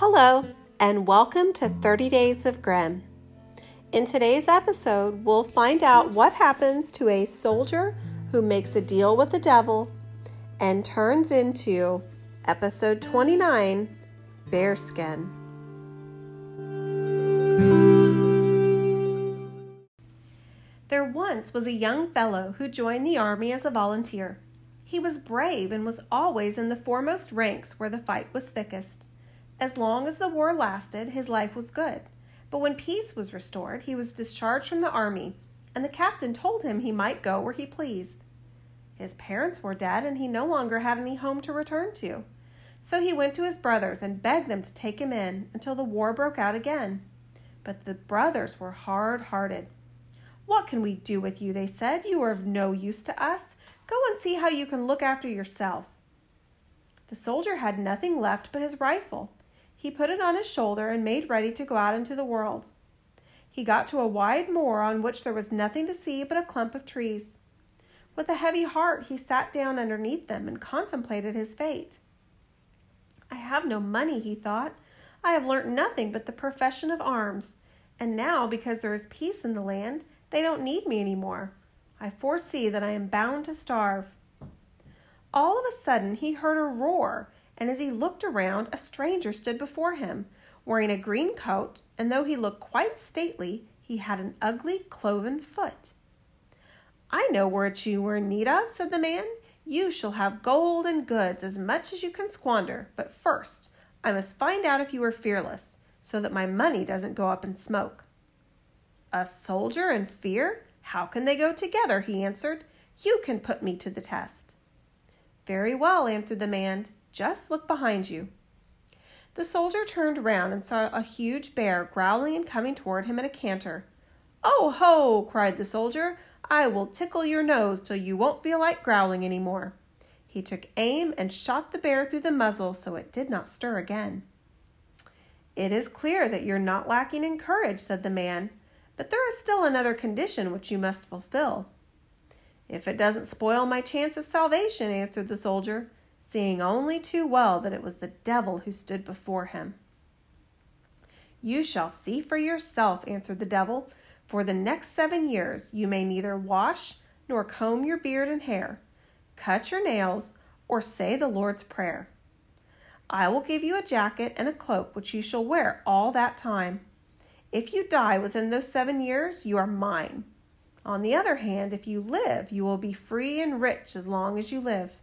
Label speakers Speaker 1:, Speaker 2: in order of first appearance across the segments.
Speaker 1: Hello, and welcome to 30 Days of Grimm. In today's episode, we'll find out what happens to a soldier who makes a deal with the devil and turns into episode 29 Bearskin. There once was a young fellow who joined the army as a volunteer. He was brave and was always in the foremost ranks where the fight was thickest. As long as the war lasted, his life was good. But when peace was restored, he was discharged from the army, and the captain told him he might go where he pleased. His parents were dead, and he no longer had any home to return to. So he went to his brothers and begged them to take him in until the war broke out again. But the brothers were hard hearted. What can we do with you? They said. You are of no use to us. Go and see how you can look after yourself. The soldier had nothing left but his rifle. He put it on his shoulder and made ready to go out into the world. He got to a wide moor on which there was nothing to see but a clump of trees. With a heavy heart, he sat down underneath them and contemplated his fate. I have no money, he thought. I have learnt nothing but the profession of arms, and now, because there is peace in the land, they don't need me any more. I foresee that I am bound to starve. All of a sudden, he heard a roar, and as he looked around, a stranger stood before him, wearing a green coat, and though he looked quite stately, he had an ugly cloven foot. I know what you were in need of, said the man. You shall have gold and goods as much as you can squander, but first I must find out if you are fearless, so that my money doesn't go up in smoke. A soldier and fear? How can they go together? he answered. You can put me to the test. Very well, answered the man. Just look behind you. The soldier turned round and saw a huge bear growling and coming toward him at a canter. Oh ho! cried the soldier. I will tickle your nose till you won't feel like growling any more. He took aim and shot the bear through the muzzle so it did not stir again. It is clear that you're not lacking in courage, said the man. But there is still another condition which you must fulfill. If it doesn't spoil my chance of salvation, answered the soldier, seeing only too well that it was the devil who stood before him. You shall see for yourself, answered the devil. For the next seven years you may neither wash nor comb your beard and hair, cut your nails, or say the Lord's Prayer. I will give you a jacket and a cloak which you shall wear all that time. If you die within those seven years, you are mine. On the other hand, if you live, you will be free and rich as long as you live.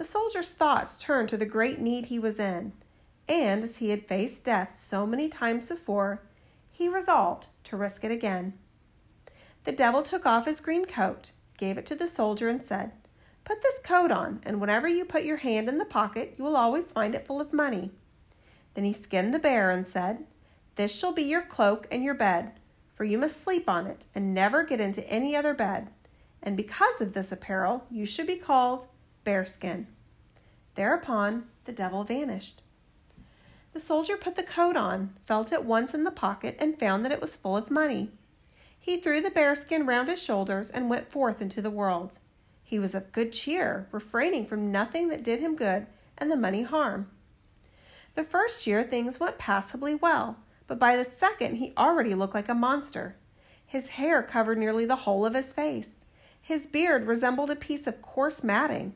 Speaker 1: The soldier's thoughts turned to the great need he was in, and as he had faced death so many times before, he resolved to risk it again. The devil took off his green coat, gave it to the soldier, and said, Put this coat on, and whenever you put your hand in the pocket, you will always find it full of money. Then he skinned the bear and said, this shall be your cloak and your bed, for you must sleep on it and never get into any other bed. And because of this apparel, you should be called Bearskin. Thereupon the devil vanished. The soldier put the coat on, felt it once in the pocket, and found that it was full of money. He threw the bearskin round his shoulders and went forth into the world. He was of good cheer, refraining from nothing that did him good and the money harm. The first year things went passably well but by the second he already looked like a monster. His hair covered nearly the whole of his face. His beard resembled a piece of coarse matting.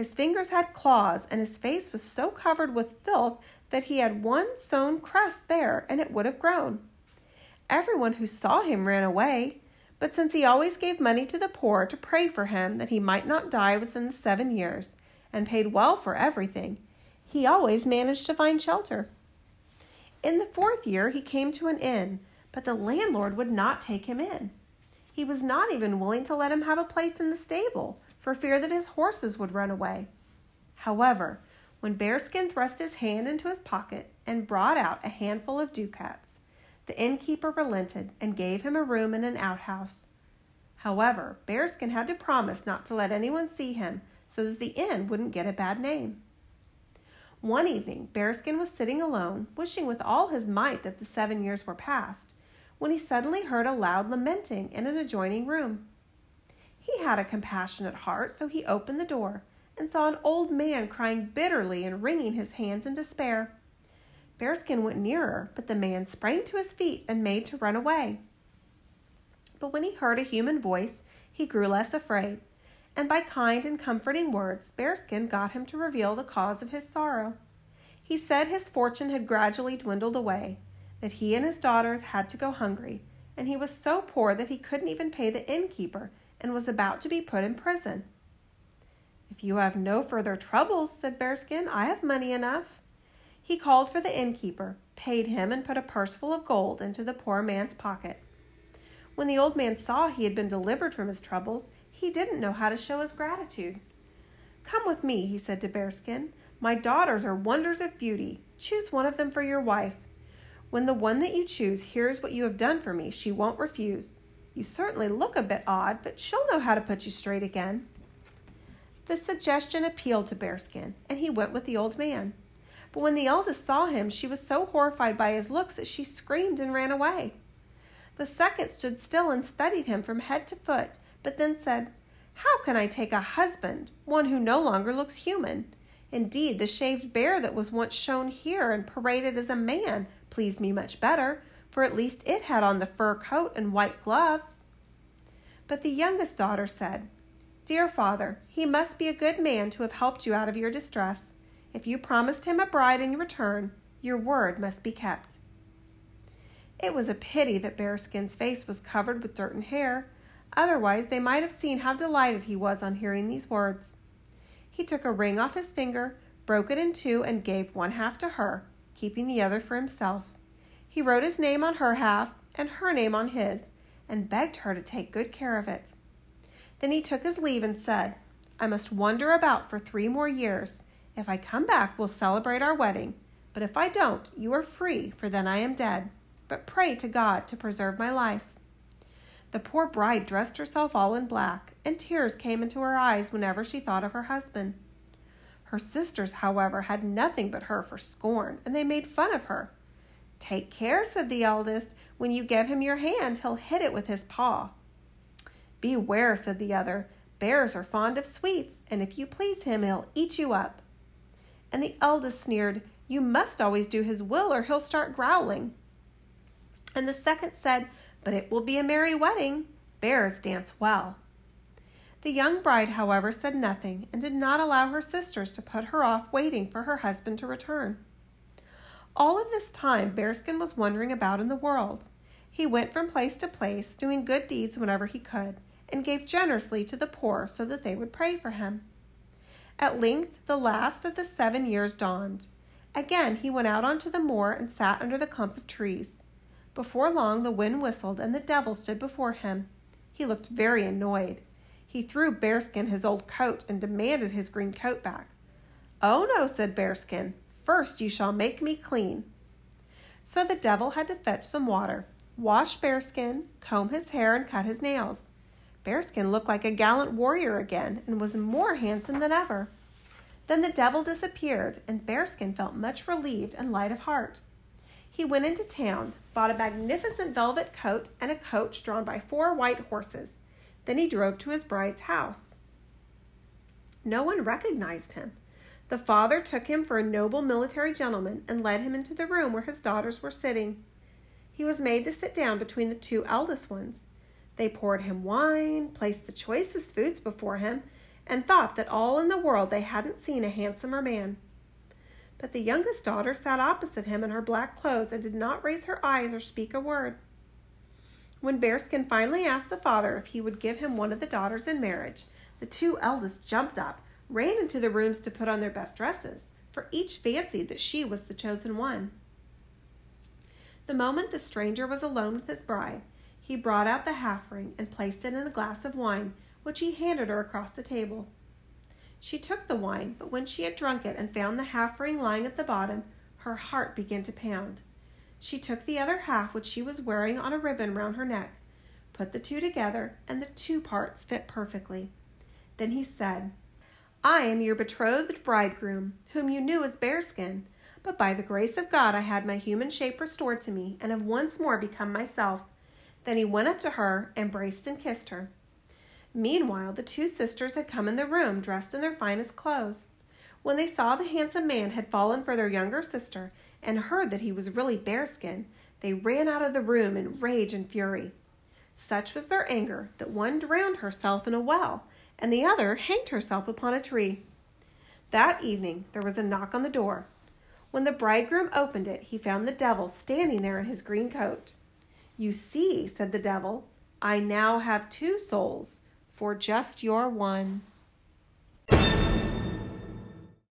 Speaker 1: His fingers had claws, and his face was so covered with filth that he had one sown crust there, and it would have grown. Everyone who saw him ran away, but since he always gave money to the poor to pray for him that he might not die within the seven years, and paid well for everything, he always managed to find shelter. In the fourth year, he came to an inn, but the landlord would not take him in. He was not even willing to let him have a place in the stable for fear that his horses would run away. However, when Bearskin thrust his hand into his pocket and brought out a handful of ducats, the innkeeper relented and gave him a room in an outhouse. However, Bearskin had to promise not to let anyone see him so that the inn wouldn't get a bad name. One evening, Bearskin was sitting alone, wishing with all his might that the seven years were past, when he suddenly heard a loud lamenting in an adjoining room. He had a compassionate heart, so he opened the door and saw an old man crying bitterly and wringing his hands in despair. Bearskin went nearer, but the man sprang to his feet and made to run away. But when he heard a human voice, he grew less afraid, and by kind and comforting words, Bearskin got him to reveal the cause of his sorrow. He said his fortune had gradually dwindled away, that he and his daughters had to go hungry, and he was so poor that he couldn't even pay the innkeeper and was about to be put in prison. If you have no further troubles, said Bearskin, I have money enough. He called for the innkeeper, paid him, and put a purse full of gold into the poor man's pocket. When the old man saw he had been delivered from his troubles, he didn't know how to show his gratitude. Come with me, he said to Bearskin. My daughters are wonders of beauty. Choose one of them for your wife. When the one that you choose hears what you have done for me, she won't refuse. You certainly look a bit odd, but she'll know how to put you straight again. The suggestion appealed to Bearskin, and he went with the old man. But when the eldest saw him, she was so horrified by his looks that she screamed and ran away. The second stood still and studied him from head to foot, but then said, How can I take a husband, one who no longer looks human? Indeed, the shaved bear that was once shown here and paraded as a man pleased me much better, for at least it had on the fur coat and white gloves. But the youngest daughter said, Dear father, he must be a good man to have helped you out of your distress. If you promised him a bride in return, your word must be kept. It was a pity that Bearskin's face was covered with dirt and hair, otherwise, they might have seen how delighted he was on hearing these words. He took a ring off his finger, broke it in two, and gave one half to her, keeping the other for himself. He wrote his name on her half and her name on his, and begged her to take good care of it. Then he took his leave and said, I must wander about for three more years. If I come back, we'll celebrate our wedding. But if I don't, you are free, for then I am dead. But pray to God to preserve my life. The poor bride dressed herself all in black, and tears came into her eyes whenever she thought of her husband. Her sisters, however, had nothing but her for scorn, and they made fun of her. Take care, said the eldest. When you give him your hand, he'll hit it with his paw. Beware, said the other. Bears are fond of sweets, and if you please him, he'll eat you up. And the eldest sneered, You must always do his will, or he'll start growling. And the second said, But it will be a merry wedding. Bears dance well. The young bride, however, said nothing and did not allow her sisters to put her off waiting for her husband to return. All of this time, Bearskin was wandering about in the world. He went from place to place, doing good deeds whenever he could, and gave generously to the poor so that they would pray for him. At length, the last of the seven years dawned. Again he went out onto the moor and sat under the clump of trees. Before long, the wind whistled and the devil stood before him. He looked very annoyed. He threw Bearskin his old coat and demanded his green coat back. Oh, no, said Bearskin. First you shall make me clean. So the devil had to fetch some water, wash Bearskin, comb his hair, and cut his nails. Bearskin looked like a gallant warrior again and was more handsome than ever. Then the devil disappeared, and Bearskin felt much relieved and light of heart. He went into town, bought a magnificent velvet coat and a coach drawn by four white horses. Then he drove to his bride's house. No one recognized him. The father took him for a noble military gentleman and led him into the room where his daughters were sitting. He was made to sit down between the two eldest ones. They poured him wine, placed the choicest foods before him, and thought that all in the world they hadn't seen a handsomer man. But the youngest daughter sat opposite him in her black clothes and did not raise her eyes or speak a word. When Bearskin finally asked the father if he would give him one of the daughters in marriage, the two eldest jumped up, ran into the rooms to put on their best dresses, for each fancied that she was the chosen one. The moment the stranger was alone with his bride, he brought out the half ring and placed it in a glass of wine, which he handed her across the table. She took the wine, but when she had drunk it and found the half ring lying at the bottom, her heart began to pound. She took the other half, which she was wearing on a ribbon round her neck, put the two together, and the two parts fit perfectly. Then he said, I am your betrothed bridegroom, whom you knew as Bearskin, but by the grace of God I had my human shape restored to me, and have once more become myself. Then he went up to her, embraced and kissed her. Meanwhile, the two sisters had come in the room, dressed in their finest clothes. When they saw the handsome man had fallen for their younger sister and heard that he was really Bearskin, they ran out of the room in rage and fury. Such was their anger that one drowned herself in a well and the other hanged herself upon a tree. That evening there was a knock on the door. When the bridegroom opened it, he found the devil standing there in his green coat. You see, said the devil, I now have two souls for just your one.